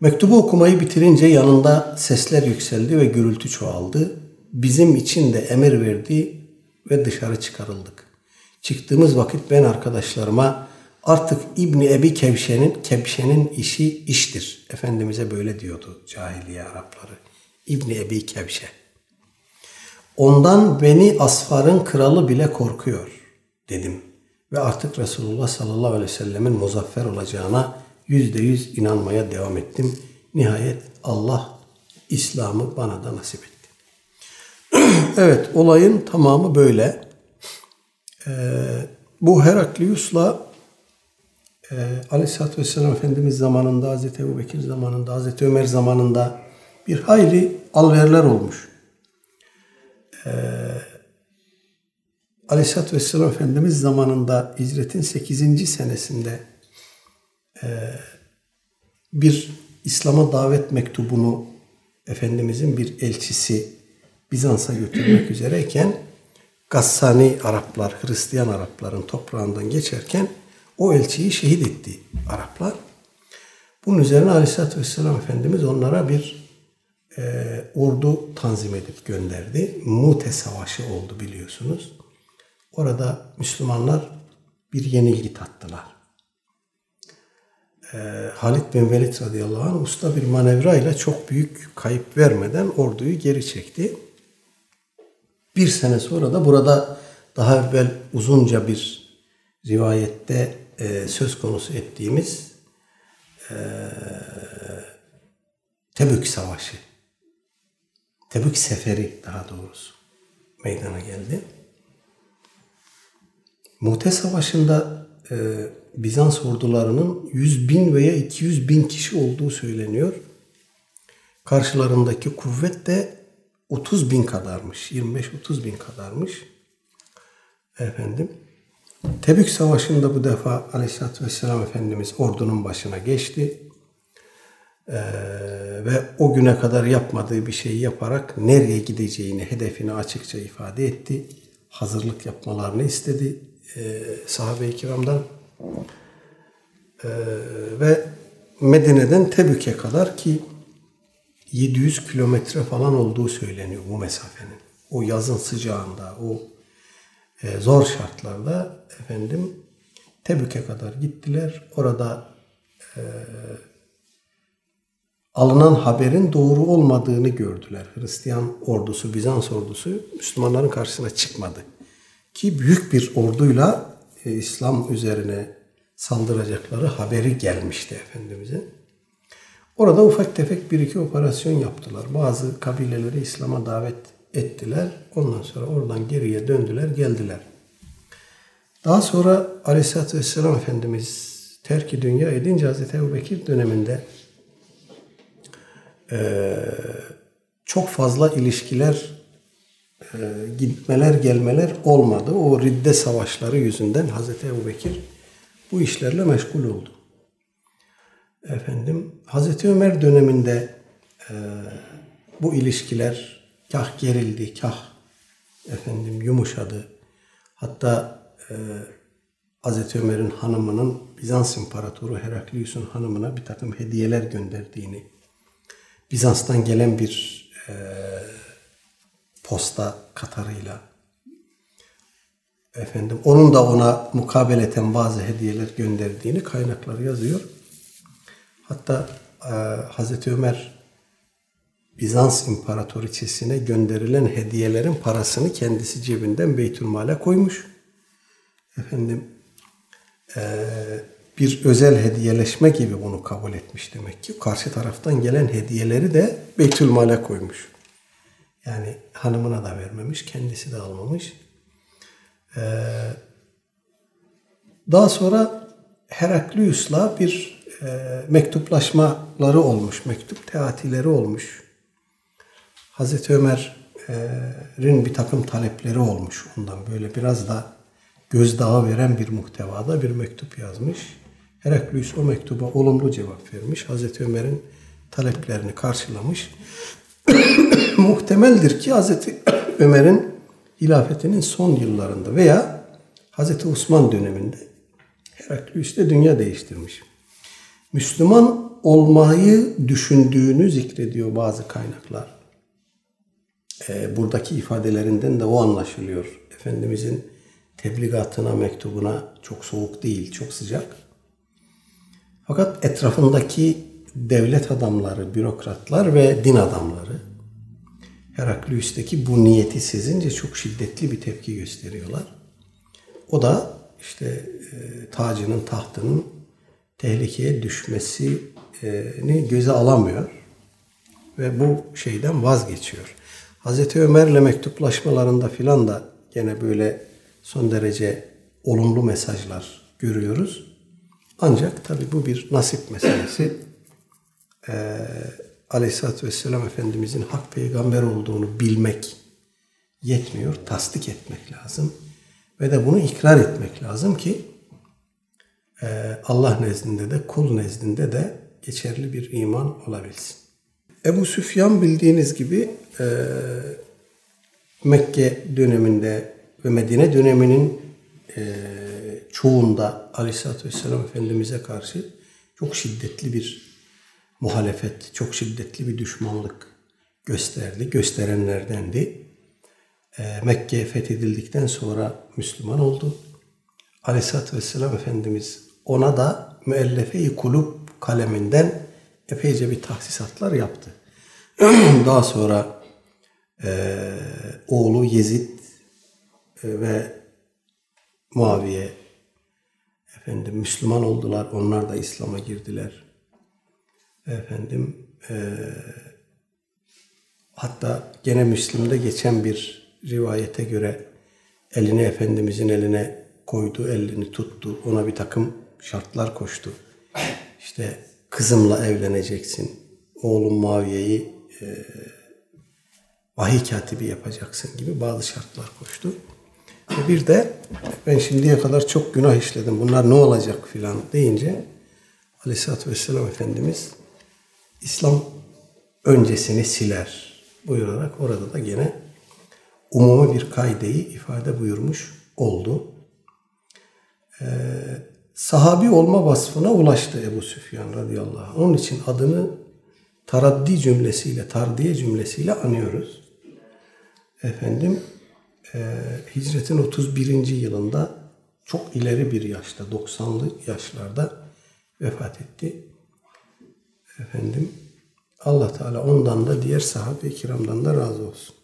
Mektubu okumayı bitirince yanında sesler yükseldi ve gürültü çoğaldı. Bizim için de emir verdi ve dışarı çıkarıldık. Çıktığımız vakit ben arkadaşlarıma artık İbni Ebi Kevşe'nin Kevşe'nin işi iştir. Efendimiz'e böyle diyordu cahiliye Arapları. İbni Ebi Kevşe. Ondan beni Asfar'ın kralı bile korkuyor dedim. Ve artık Resulullah sallallahu aleyhi ve sellemin muzaffer olacağına yüzde yüz inanmaya devam ettim. Nihayet Allah İslam'ı bana da nasip etti. evet olayın tamamı böyle. Ee, bu Heraklius'la e, Aleyhisselatü Vesselam Efendimiz zamanında, Hazreti Ebu Bekir zamanında, Hazreti Ömer zamanında bir hayli alverler olmuş. Ee, Aleyhisselatü Vesselam Efendimiz zamanında hicretin 8. senesinde e, bir İslam'a davet mektubunu Efendimizin bir elçisi Bizans'a götürmek üzereyken Gassani Araplar, Hristiyan Arapların toprağından geçerken o elçiyi şehit etti Araplar. Bunun üzerine Aleyhisselatü Vesselam Efendimiz onlara bir e, ordu tanzim edip gönderdi. Mute Savaşı oldu biliyorsunuz. Orada Müslümanlar bir yenilgi tattılar. E, Halid bin Velid radıyallahu anh usta bir manevrayla çok büyük kayıp vermeden orduyu geri çekti. Bir sene sonra da burada daha evvel uzunca bir rivayette e, söz konusu ettiğimiz e, Tebük Savaşı, Tebük Seferi daha doğrusu meydana geldi. Mute Savaşı'nda e, Bizans ordularının 100 bin veya 200 bin kişi olduğu söyleniyor. Karşılarındaki kuvvet de 30 bin kadarmış. 25-30 bin kadarmış. Efendim. Tebük Savaşı'nda bu defa Aleyhisselatü Vesselam Efendimiz ordunun başına geçti. Ee, ve o güne kadar yapmadığı bir şeyi yaparak nereye gideceğini, hedefini açıkça ifade etti. Hazırlık yapmalarını istedi e, sahabe-i kiramdan. E, ve Medine'den Tebük'e kadar ki 700 kilometre falan olduğu söyleniyor bu mesafenin. O yazın sıcağında, o e, zor şartlarda efendim Tebük'e kadar gittiler. Orada e, alınan haberin doğru olmadığını gördüler. Hristiyan ordusu, Bizans ordusu Müslümanların karşısına çıkmadı. Ki büyük bir orduyla e, İslam üzerine saldıracakları haberi gelmişti Efendimiz'e. Orada ufak tefek bir iki operasyon yaptılar. Bazı kabileleri İslam'a davet ettiler. Ondan sonra oradan geriye döndüler, geldiler. Daha sonra Aleyhisselatü Vesselam Efendimiz terki dünya edince Hazreti Ebu Bekir döneminde e, çok fazla ilişkiler e, gitmeler gelmeler olmadı. O ridde savaşları yüzünden Hazreti Ebu Bekir bu işlerle meşgul oldu. Efendim Hazreti Ömer döneminde e, bu ilişkiler kah gerildi, kah efendim yumuşadı. Hatta e, Hazreti Ömer'in hanımının Bizans İmparatoru Heraklius'un hanımına bir takım hediyeler gönderdiğini, Bizans'tan gelen bir e, posta katarıyla efendim onun da ona mukabeleten bazı hediyeler gönderdiğini kaynaklar yazıyor. Hatta e, Hazreti Ömer Bizans İmparatoriçesine gönderilen hediyelerin parasını kendisi cebinden Beytülmal'e koymuş. Efendim e, bir özel hediyeleşme gibi bunu kabul etmiş demek ki. Karşı taraftan gelen hediyeleri de Beytülmal'e koymuş. Yani hanımına da vermemiş, kendisi de almamış. Ee, daha sonra Heraklius'la bir e, mektuplaşmaları olmuş, mektup teatileri olmuş. Hazreti Ömer'in bir takım talepleri olmuş ondan böyle biraz da gözdağı veren bir muhtevada bir mektup yazmış. Heraklius o mektuba olumlu cevap vermiş. Hazreti Ömer'in taleplerini karşılamış. Muhtemeldir ki Hazreti Ömer'in hilafetinin son yıllarında veya Hazreti Osman döneminde Heraklius de dünya değiştirmiş. Müslüman olmayı düşündüğünü zikrediyor bazı kaynaklar. E, buradaki ifadelerinden de o anlaşılıyor. Efendimizin tebligatına, mektubuna çok soğuk değil, çok sıcak. Fakat etrafındaki devlet adamları, bürokratlar ve din adamları Heraklius'taki bu niyeti sezince çok şiddetli bir tepki gösteriyorlar. O da işte e, tacının, tahtının tehlikeye düşmesini göze alamıyor ve bu şeyden vazgeçiyor. Hazreti Ömer'le mektuplaşmalarında filan da gene böyle son derece olumlu mesajlar görüyoruz. Ancak tabi bu bir nasip meselesi. Ee, Aleyhisselatü Vesselam Efendimizin hak peygamber olduğunu bilmek yetmiyor. Tasdik etmek lazım. Ve de bunu ikrar etmek lazım ki Allah nezdinde de kul nezdinde de geçerli bir iman olabilsin. Ebu Süfyan bildiğiniz gibi e, Mekke döneminde ve Medine döneminin e, çoğunda Aleyhisselatü Vesselam Efendimiz'e karşı çok şiddetli bir muhalefet, çok şiddetli bir düşmanlık gösterdi, gösterenlerdendi. E, Mekke fethedildikten sonra Müslüman oldu. Aleyhisselatü Vesselam Efendimiz ona da müellefe-i kulüp kaleminden epeyce bir tahsisatlar yaptı. Daha sonra e, oğlu Yezid e, ve Muaviye efendim Müslüman oldular. Onlar da İslam'a girdiler. Efendim e, hatta gene Müslim'de geçen bir rivayete göre elini Efendimizin eline koydu, elini tuttu. Ona bir takım şartlar koştu. İşte kızımla evleneceksin. Oğlum Muaviye'yi e, vahiy katibi yapacaksın gibi bazı şartlar koştu. Ve bir de ben şimdiye kadar çok günah işledim. Bunlar ne olacak filan deyince Aleyhisselatü Vesselam Efendimiz İslam öncesini siler buyurarak orada da gene umumi bir kaideyi ifade buyurmuş oldu. Ee, sahabi olma vasfına ulaştı Ebu Süfyan radıyallahu anh. Onun için adını taraddi cümlesiyle, tardiye cümlesiyle anıyoruz. Efendim e, hicretin 31. yılında çok ileri bir yaşta, 90'lı yaşlarda vefat etti. Efendim Allah Teala ondan da diğer sahabe-i kiramdan da razı olsun.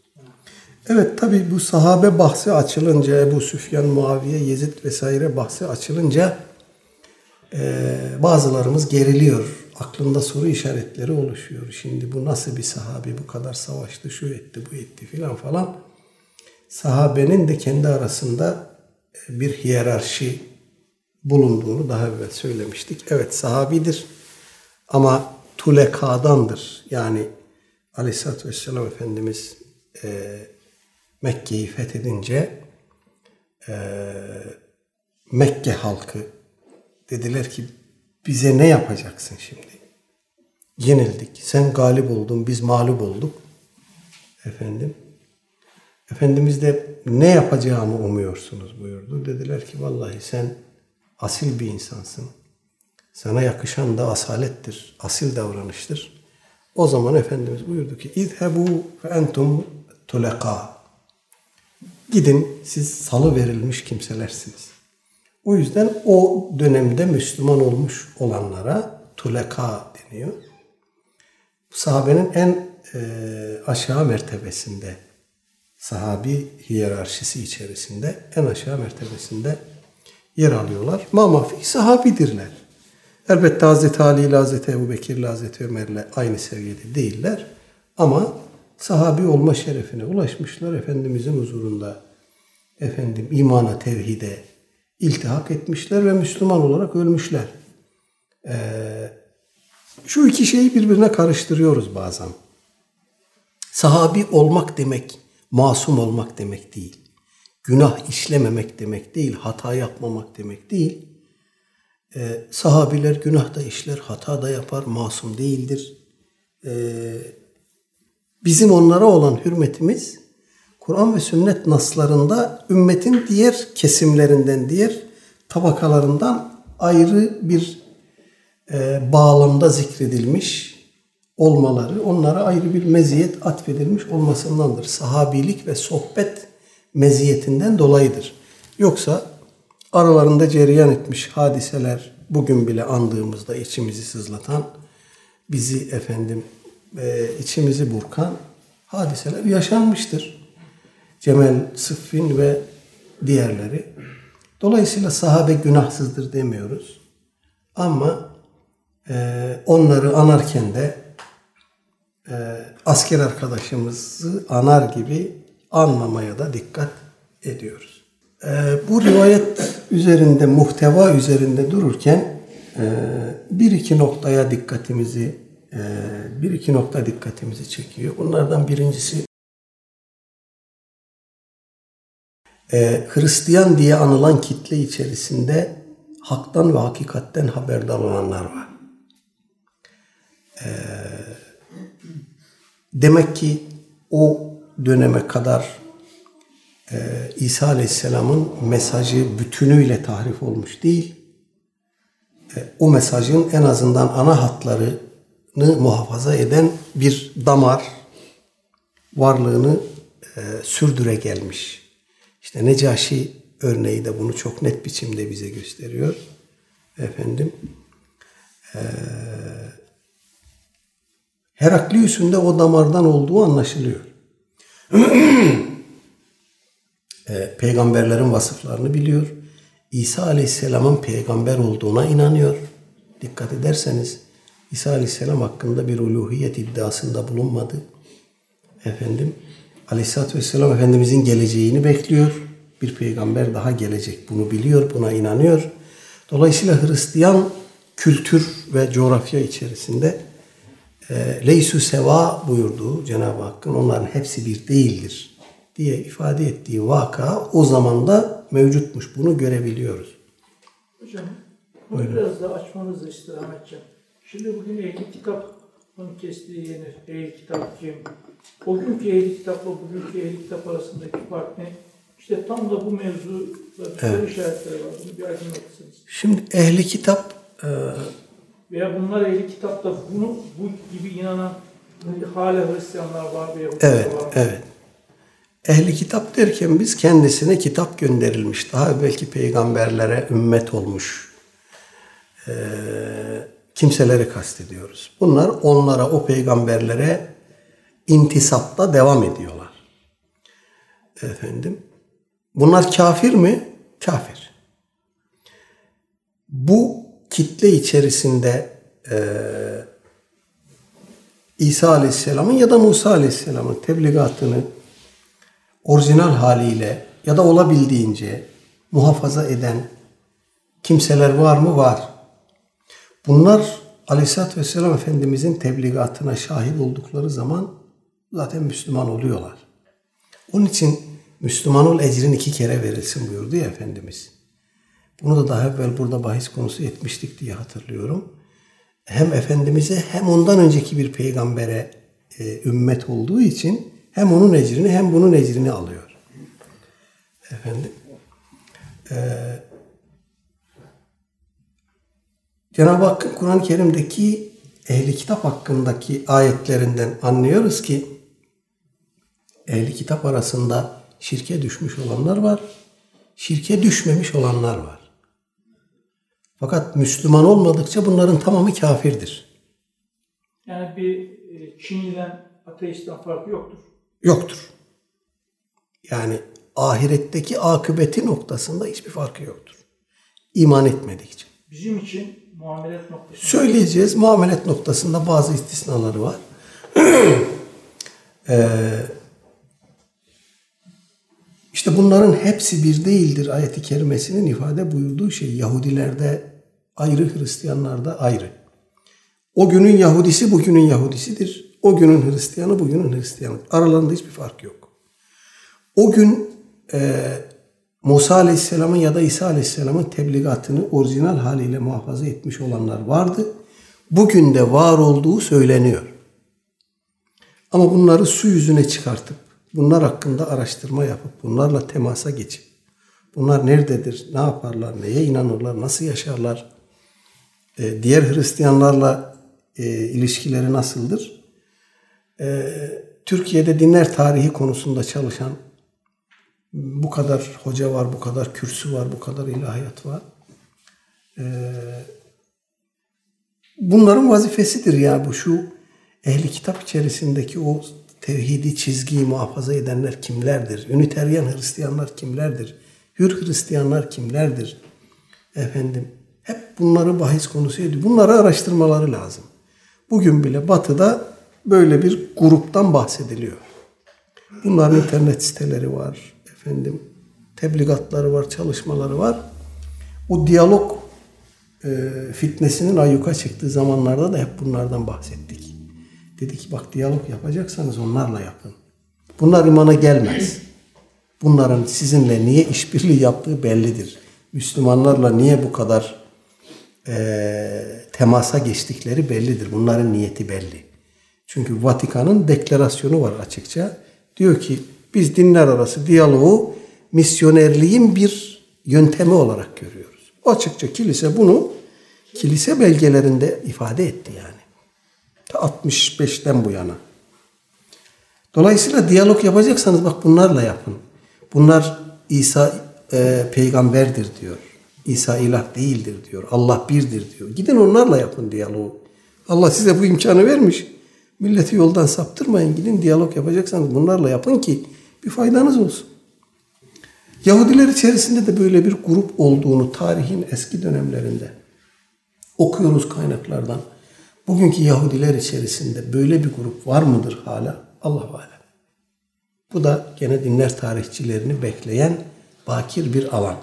Evet tabi bu sahabe bahsi açılınca Ebu Süfyan, Muaviye, Yezid vesaire bahsi açılınca bazılarımız geriliyor. Aklında soru işaretleri oluşuyor. Şimdi bu nasıl bir sahabi bu kadar savaştı, şu etti, bu etti filan falan. Sahabenin de kendi arasında e, bir hiyerarşi bulunduğunu daha evvel söylemiştik. Evet sahabidir ama tulekadandır. Yani Aleyhisselatü Vesselam Efendimiz e, Mekke'yi fethedince e, Mekke halkı dediler ki bize ne yapacaksın şimdi? Yenildik. Sen galip oldun, biz mağlup olduk. Efendim. Efendimiz de ne yapacağımı umuyorsunuz buyurdu. Dediler ki vallahi sen asil bir insansın. Sana yakışan da asalettir, asil davranıştır. O zaman Efendimiz buyurdu ki İzhebu fe entum tuleka. Gidin siz salı verilmiş kimselersiniz. O yüzden o dönemde Müslüman olmuş olanlara tuleka deniyor. Sahabenin en e, aşağı mertebesinde, sahabi hiyerarşisi içerisinde en aşağı mertebesinde yer alıyorlar. Mamafi sahabidirler. Elbette Hazreti Ali ile Hazreti Ebu Bekir ile Hazreti Ömer ile aynı seviyede değiller. Ama sahabi olma şerefine ulaşmışlar. Efendimizin huzurunda efendim imana, tevhide iltihak etmişler ve Müslüman olarak ölmüşler. Ee, şu iki şeyi birbirine karıştırıyoruz bazen. Sahabi olmak demek, masum olmak demek değil. Günah işlememek demek değil, hata yapmamak demek değil. Ee, sahabiler günah da işler, hata da yapar, masum değildir. Ee, bizim onlara olan hürmetimiz Kur'an ve sünnet naslarında ümmetin diğer kesimlerinden, diğer tabakalarından ayrı bir e, bağlamda zikredilmiş olmaları, onlara ayrı bir meziyet atfedilmiş olmasındandır. Sahabilik ve sohbet meziyetinden dolayıdır. Yoksa aralarında cereyan etmiş hadiseler bugün bile andığımızda içimizi sızlatan, bizi efendim e, içimizi burkan hadiseler yaşanmıştır. Cemel, Sıffin ve diğerleri. Dolayısıyla sahabe günahsızdır demiyoruz. Ama e, onları anarken de e, asker arkadaşımızı anar gibi anmamaya da dikkat ediyoruz. E, bu rivayet üzerinde, muhteva üzerinde dururken e, bir iki noktaya dikkatimizi e, bir iki nokta dikkatimizi çekiyor. Bunlardan birincisi e, Hristiyan diye anılan kitle içerisinde haktan ve hakikatten haberdar olanlar var. E, demek ki o döneme kadar e, İsa Aleyhisselam'ın mesajı bütünüyle tahrif olmuş değil. E, o mesajın en azından ana hatlarını muhafaza eden bir damar varlığını e, sürdüre gelmiş. İşte Necaşi örneği de bunu çok net biçimde bize gösteriyor. Efendim e, Heraklius'un da o damardan olduğu anlaşılıyor. e, peygamberlerin vasıflarını biliyor. İsa Aleyhisselam'ın peygamber olduğuna inanıyor. Dikkat ederseniz İsa Aleyhisselam hakkında bir uluhiyet iddiasında bulunmadı. Efendim Aleyhisselatü Vesselam Efendimizin geleceğini bekliyor. Bir peygamber daha gelecek. Bunu biliyor, buna inanıyor. Dolayısıyla Hristiyan kültür ve coğrafya içerisinde e, Leysü seva buyurduğu Cenab-ı Hakk'ın onların hepsi bir değildir diye ifade ettiği vaka o zaman da mevcutmuş. Bunu görebiliyoruz. Hocam bunu Buyurun. biraz daha açmanızı istirham edeceğim. Şimdi bugün ehli kitabın kestiği yenir. Ehli kitap kim? O günkü ehli kitapla bugünkü ehli kitap arasındaki fark ne? İşte tam da bu mevzuda bir evet. işaretleri var. Bunu bir aydınlatırsınız. Şimdi ehli kitap e, veya bunlar ehli kitapta bunu bu gibi inanan hala Hristiyanlar var veya Evet, var. evet. Ehli kitap derken biz kendisine kitap gönderilmiş. Daha belki peygamberlere ümmet olmuş e, kimseleri kastediyoruz. Bunlar onlara, o peygamberlere intisapta devam ediyorlar. Efendim. Bunlar kafir mi? Kafir. Bu kitle içerisinde e, İsa Aleyhisselam'ın ya da Musa Aleyhisselam'ın tebligatını orijinal haliyle ya da olabildiğince muhafaza eden kimseler var mı? Var. Bunlar Aleyhisselatü Vesselam Efendimizin tebligatına şahit oldukları zaman zaten Müslüman oluyorlar. Onun için Müslüman ol ecrin iki kere verilsin buyurdu ya Efendimiz. Bunu da daha evvel burada bahis konusu etmiştik diye hatırlıyorum. Hem Efendimiz'e hem ondan önceki bir peygambere e, ümmet olduğu için hem onun ecrini hem bunun ecrini alıyor. Efendim. E, Cenab-ı Hakk'ın Kur'an-ı Kerim'deki ehli kitap hakkındaki ayetlerinden anlıyoruz ki ehli kitap arasında şirke düşmüş olanlar var, şirke düşmemiş olanlar var. Fakat Müslüman olmadıkça bunların tamamı kafirdir. Yani bir e, Çinli'den ateistten farkı yoktur. Yoktur. Yani ahiretteki akıbeti noktasında hiçbir farkı yoktur. İman etmedikçe. Bizim için muamelet noktasında... Söyleyeceğiz. Muamelet noktasında bazı istisnaları var. ee, işte bunların hepsi bir değildir ayeti kerimesinin ifade buyurduğu şey. Yahudilerde ayrı, Hristiyanlarda ayrı. O günün Yahudisi bugünün Yahudisidir. O günün Hristiyanı bugünün Hristiyanı. Aralarında hiçbir fark yok. O gün e, Musa Aleyhisselam'ın ya da İsa Aleyhisselam'ın tebligatını orijinal haliyle muhafaza etmiş olanlar vardı. Bugün de var olduğu söyleniyor. Ama bunları su yüzüne çıkartıp bunlar hakkında araştırma yapıp bunlarla temasa geçip bunlar nerededir, ne yaparlar, neye inanırlar, nasıl yaşarlar, e, diğer Hristiyanlarla e, ilişkileri nasıldır? E, Türkiye'de dinler tarihi konusunda çalışan bu kadar hoca var, bu kadar kürsü var, bu kadar ilahiyat var. bunların vazifesidir ya bu şu ehli kitap içerisindeki o tevhidi çizgiyi muhafaza edenler kimlerdir? Üniteryen Hristiyanlar kimlerdir? Hür Hristiyanlar kimlerdir? Efendim hep bunları bahis konusu ediyor. Bunları araştırmaları lazım. Bugün bile Batı'da böyle bir gruptan bahsediliyor. Bunların internet siteleri var. Efendim tebligatları var, çalışmaları var. O diyalog e, fitnesinin ayyuka çıktığı zamanlarda da hep bunlardan bahsettik. Dedi ki bak diyalog yapacaksanız onlarla yapın. Bunlar imana gelmez. Bu bunların sizinle niye işbirliği yaptığı bellidir. Müslümanlarla niye bu kadar e, temasa geçtikleri bellidir. Bunların niyeti belli. Çünkü Vatikan'ın deklarasyonu var açıkça. Diyor ki biz dinler arası diyaloğu misyonerliğin bir yöntemi olarak görüyoruz. Açıkça kilise bunu kilise belgelerinde ifade etti yani. Ta 65'ten bu yana. Dolayısıyla diyalog yapacaksanız bak bunlarla yapın. Bunlar İsa e, peygamberdir diyor. İsa ilah değildir diyor. Allah birdir diyor. Gidin onlarla yapın diyaloğu. Allah size bu imkanı vermiş. Milleti yoldan saptırmayın. Gidin diyalog yapacaksanız bunlarla yapın ki bir faydanız olsun. Yahudiler içerisinde de böyle bir grup olduğunu tarihin eski dönemlerinde okuyoruz kaynaklardan. Bugünkü Yahudiler içerisinde böyle bir grup var mıdır hala? Allah alem. Bu da gene dinler tarihçilerini bekleyen bakir bir alan.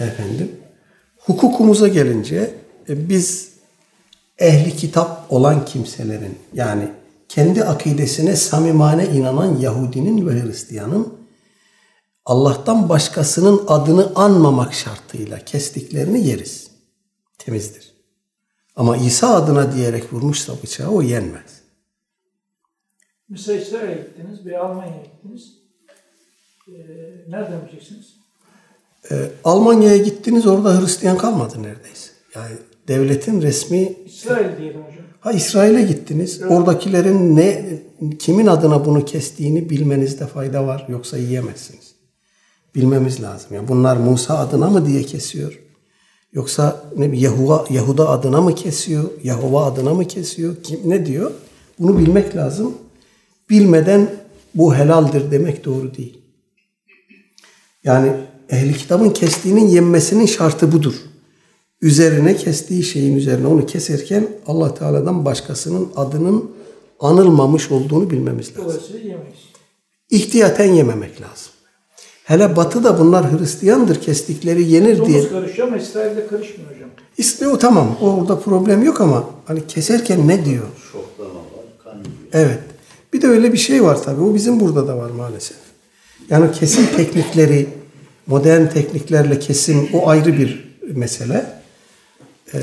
Efendim, hukukumuza gelince e, biz ehli kitap olan kimselerin yani kendi akidesine samimane inanan Yahudinin ve Hristiyanın Allah'tan başkasının adını anmamak şartıyla kestiklerini yeriz. Temizdir. Ama İsa adına diyerek vurmuşsa bıçağı o yenmez. İsrail'e gittiniz veya Almanya'ya gittiniz. Ee, nereden bileceksiniz? Ee, Almanya'ya gittiniz orada Hristiyan kalmadı neredeyse. Yani devletin resmi İsrail diyelim hocam. ha İsrail'e gittiniz. Oradakilerin ne kimin adına bunu kestiğini bilmenizde fayda var yoksa yiyemezsiniz. Bilmemiz lazım. Yani bunlar Musa adına mı diye kesiyor? Yoksa ne Yahuva, Yahuda adına mı kesiyor? Yahova adına mı kesiyor? Kim ne diyor? Bunu bilmek lazım. Bilmeden bu helaldir demek doğru değil. Yani ehli kitabın kestiğinin yenmesinin şartı budur. Üzerine kestiği şeyin üzerine onu keserken Allah Teala'dan başkasının adının anılmamış olduğunu bilmemiz lazım. İhtiyaten yememek lazım. Hele batıda bunlar Hristiyandır kestikleri yenir diye. Domuz karışıyor ama İsrail'de karışmıyor hocam. İsmi o tamam. O orada problem yok ama hani keserken ne diyor? Şoklama var, kan yiyor. Evet. Bir de öyle bir şey var tabii. O bizim burada da var maalesef. Yani kesim teknikleri, modern tekniklerle kesim o ayrı bir mesele. Ee,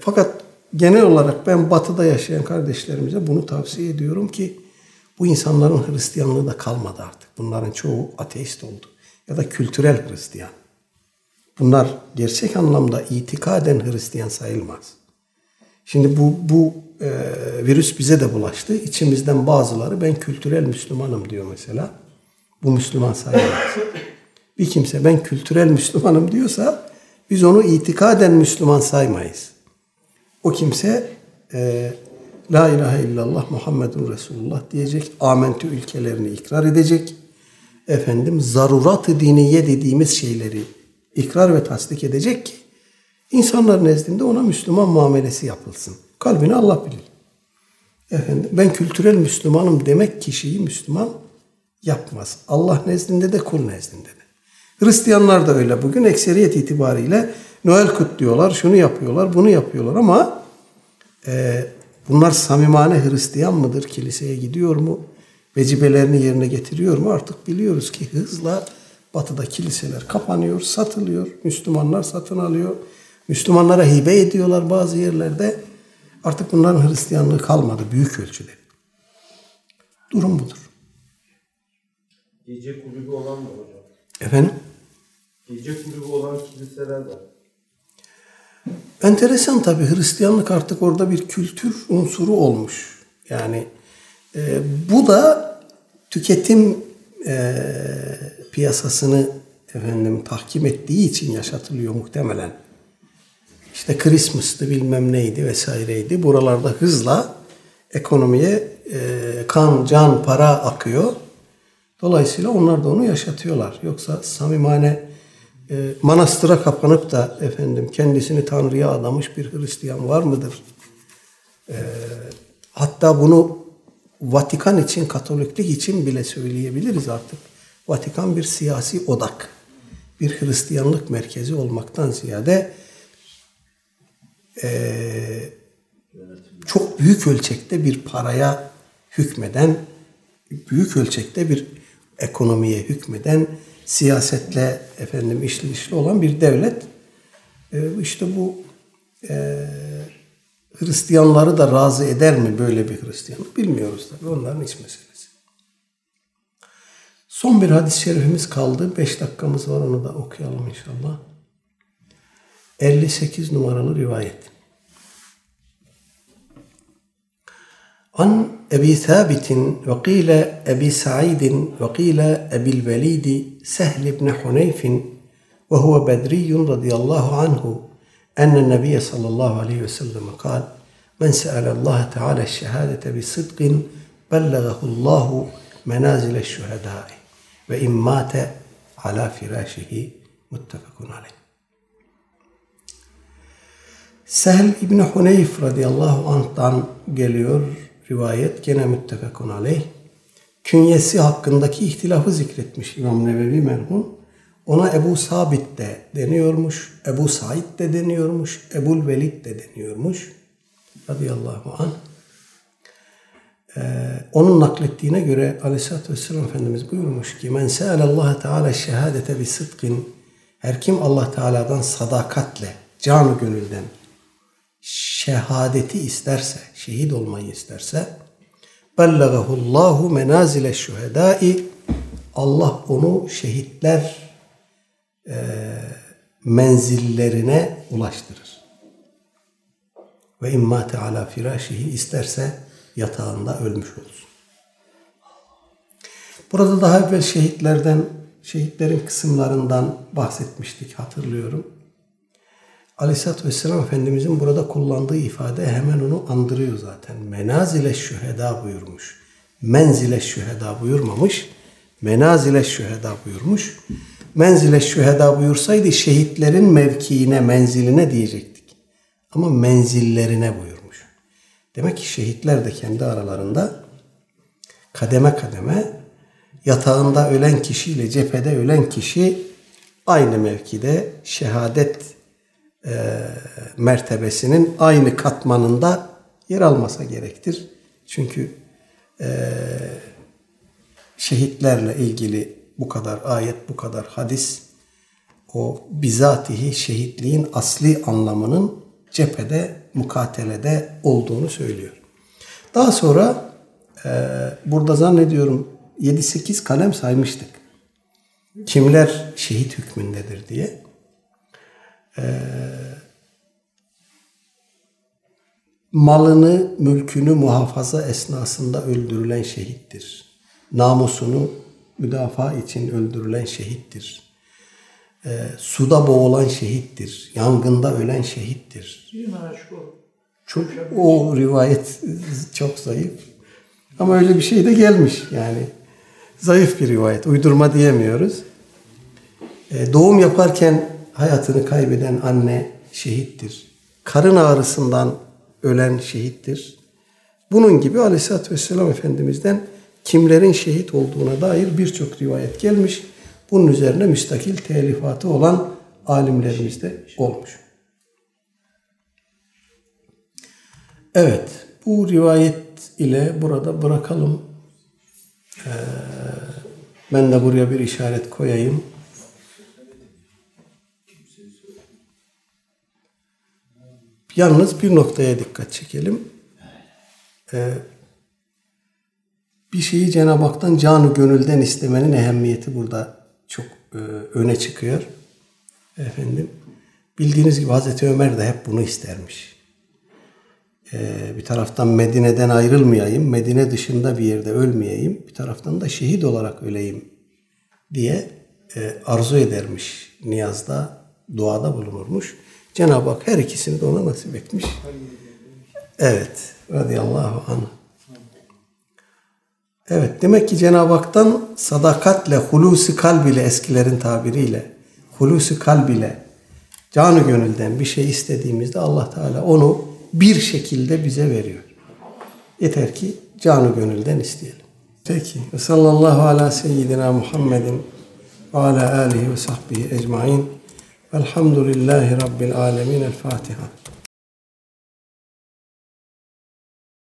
fakat genel olarak ben batıda yaşayan kardeşlerimize bunu tavsiye ediyorum ki bu insanların Hristiyanlığı da kalmadı artık. Bunların çoğu ateist oldu. Ya da kültürel Hristiyan. Bunlar gerçek anlamda itikaden Hristiyan sayılmaz. Şimdi bu bu e, virüs bize de bulaştı. İçimizden bazıları ben kültürel Müslümanım diyor mesela. Bu Müslüman sayılmaz. Bir kimse ben kültürel Müslümanım diyorsa biz onu itikaden Müslüman saymayız. O kimse e, La ilahe illallah Muhammedun Resulullah diyecek. Amentü ülkelerini ikrar edecek. Efendim zarurat-ı diniye dediğimiz şeyleri ikrar ve tasdik edecek ki insanlar nezdinde ona Müslüman muamelesi yapılsın. Kalbini Allah bilir. Efendim ben kültürel Müslümanım demek kişiyi Müslüman yapmaz. Allah nezdinde de kul nezdinde de. Hristiyanlar da öyle. Bugün ekseriyet itibariyle Noel kutluyorlar, şunu yapıyorlar, bunu yapıyorlar ama e, bunlar samimane Hristiyan mıdır? Kiliseye gidiyor mu? Vecibelerini yerine getiriyor mu? Artık biliyoruz ki hızla batıda kiliseler kapanıyor, satılıyor. Müslümanlar satın alıyor. Müslümanlara hibe ediyorlar bazı yerlerde. Artık bunların Hristiyanlığı kalmadı büyük ölçüde. Durum budur. Gece kulübü olan var hocam. Efendim? Gece kulübü olan kiliseler var. Enteresan tabii Hristiyanlık artık orada bir kültür unsuru olmuş. Yani e, bu da tüketim e, piyasasını efendim tahkim ettiği için yaşatılıyor muhtemelen. İşte Christmas'tı bilmem neydi vesaireydi. Buralarda hızla ekonomiye e, kan, can, para akıyor. Dolayısıyla onlar da onu yaşatıyorlar. Yoksa samimane e, manastıra kapanıp da efendim kendisini Tanrı'ya adamış bir Hristiyan var mıdır? E, hatta bunu Vatikan için, Katoliklik için bile söyleyebiliriz artık. Vatikan bir siyasi odak. Bir Hristiyanlık merkezi olmaktan ziyade e, çok büyük ölçekte bir paraya hükmeden, büyük ölçekte bir ekonomiye hükmeden, siyasetle efendim işli dışlı olan bir devlet. E, işte bu e, Hristiyanları da razı eder mi böyle bir Hristiyanlık bilmiyoruz tabii onların iç meselesi. Son bir hadis-i şerifimiz kaldı. Beş dakikamız var onu da okuyalım inşallah. 58 numaralı rivayet. An Ebi Thabit'in ve qile Ebi Sa'idin ve qile Ebil Velidi Sehl ibn Huneyf'in ve huve Bedriyyun radıyallahu anhu أن النبي صلى الله عليه وسلم قال من سأل الله تعالى الشهادة بصدق بلغه الله منازل الشهداء وإن مات على فراشه متفق عليه Sehl İbni Huneyf radıyallahu anh'tan geliyor rivayet gene müttefekun aleyh. Künyesi hakkındaki ihtilafı zikretmiş İmam Nevevi merhum. Ona Ebu Sabit de deniyormuş, Ebu Said de deniyormuş, Ebul Velid de deniyormuş. Radıyallahu anh. Ee, onun naklettiğine göre Aleyhisselatü Vesselam Efendimiz buyurmuş ki Men se'alallaha teala şehadete bi sıdkın her kim Allah Teala'dan sadakatle, canı gönülden şehadeti isterse, şehit olmayı isterse bellagahullahu menazile şühedai Allah onu şehitler e, menzillerine ulaştırır. Ve immate ala firâşihi isterse yatağında ölmüş olsun. Burada daha evvel şehitlerden, şehitlerin kısımlarından bahsetmiştik hatırlıyorum. Aleyhisselatü Vesselam Efendimizin burada kullandığı ifade hemen onu andırıyor zaten. Menazile şüheda buyurmuş. Menzile şüheda buyurmamış. Menazile şüheda buyurmuş. Menzile şüheda buyursaydı şehitlerin mevkiine, menziline diyecektik. Ama menzillerine buyurmuş. Demek ki şehitler de kendi aralarında kademe kademe yatağında ölen kişiyle cephede ölen kişi aynı mevkide şehadet e, mertebesinin aynı katmanında yer almasa gerektir. Çünkü e, şehitlerle ilgili bu kadar ayet, bu kadar hadis o bizatihi şehitliğin asli anlamının cephede, mukatelede olduğunu söylüyor. Daha sonra e, burada zannediyorum 7-8 kalem saymıştık. Kimler şehit hükmündedir diye. Ee, malını, mülkünü muhafaza esnasında öldürülen şehittir. Namusunu müdafaa için öldürülen şehittir. Ee, suda boğulan şehittir. Yangında ölen şehittir. Çok, o rivayet çok zayıf. Ama öyle bir şey de gelmiş yani. Zayıf bir rivayet. Uydurma diyemiyoruz. Ee, doğum yaparken hayatını kaybeden anne şehittir. Karın ağrısından ölen şehittir. Bunun gibi Aleyhisselatü Vesselam Efendimiz'den kimlerin şehit olduğuna dair birçok rivayet gelmiş. Bunun üzerine müstakil telifatı olan alimlerimiz de olmuş. Evet, bu rivayet ile burada bırakalım. Ee, ben de buraya bir işaret koyayım. Yalnız bir noktaya dikkat çekelim. Ee, bir şeyi Cenab-ı Hak'tan canı gönülden istemenin ehemmiyeti burada çok e, öne çıkıyor. Efendim, bildiğiniz gibi Hazreti Ömer de hep bunu istermiş. Ee, bir taraftan Medine'den ayrılmayayım, Medine dışında bir yerde ölmeyeyim, bir taraftan da şehit olarak öleyim diye e, arzu edermiş. Niyazda, duada bulunurmuş. Cenab-ı Hak her ikisini de ona nasip etmiş. Evet. Radıyallahu anh. Evet. Demek ki Cenab-ı Hak'tan sadakatle, hulusi kalb ile eskilerin tabiriyle, hulusi kalb ile canı gönülden bir şey istediğimizde Allah Teala onu bir şekilde bize veriyor. Yeter ki canı gönülden isteyelim. Peki. Ve sallallahu ala seyyidina Muhammedin ve ala alihi ve sahbihi ecmain. Elhamdülillahi Rabbil alemin. El Fatiha.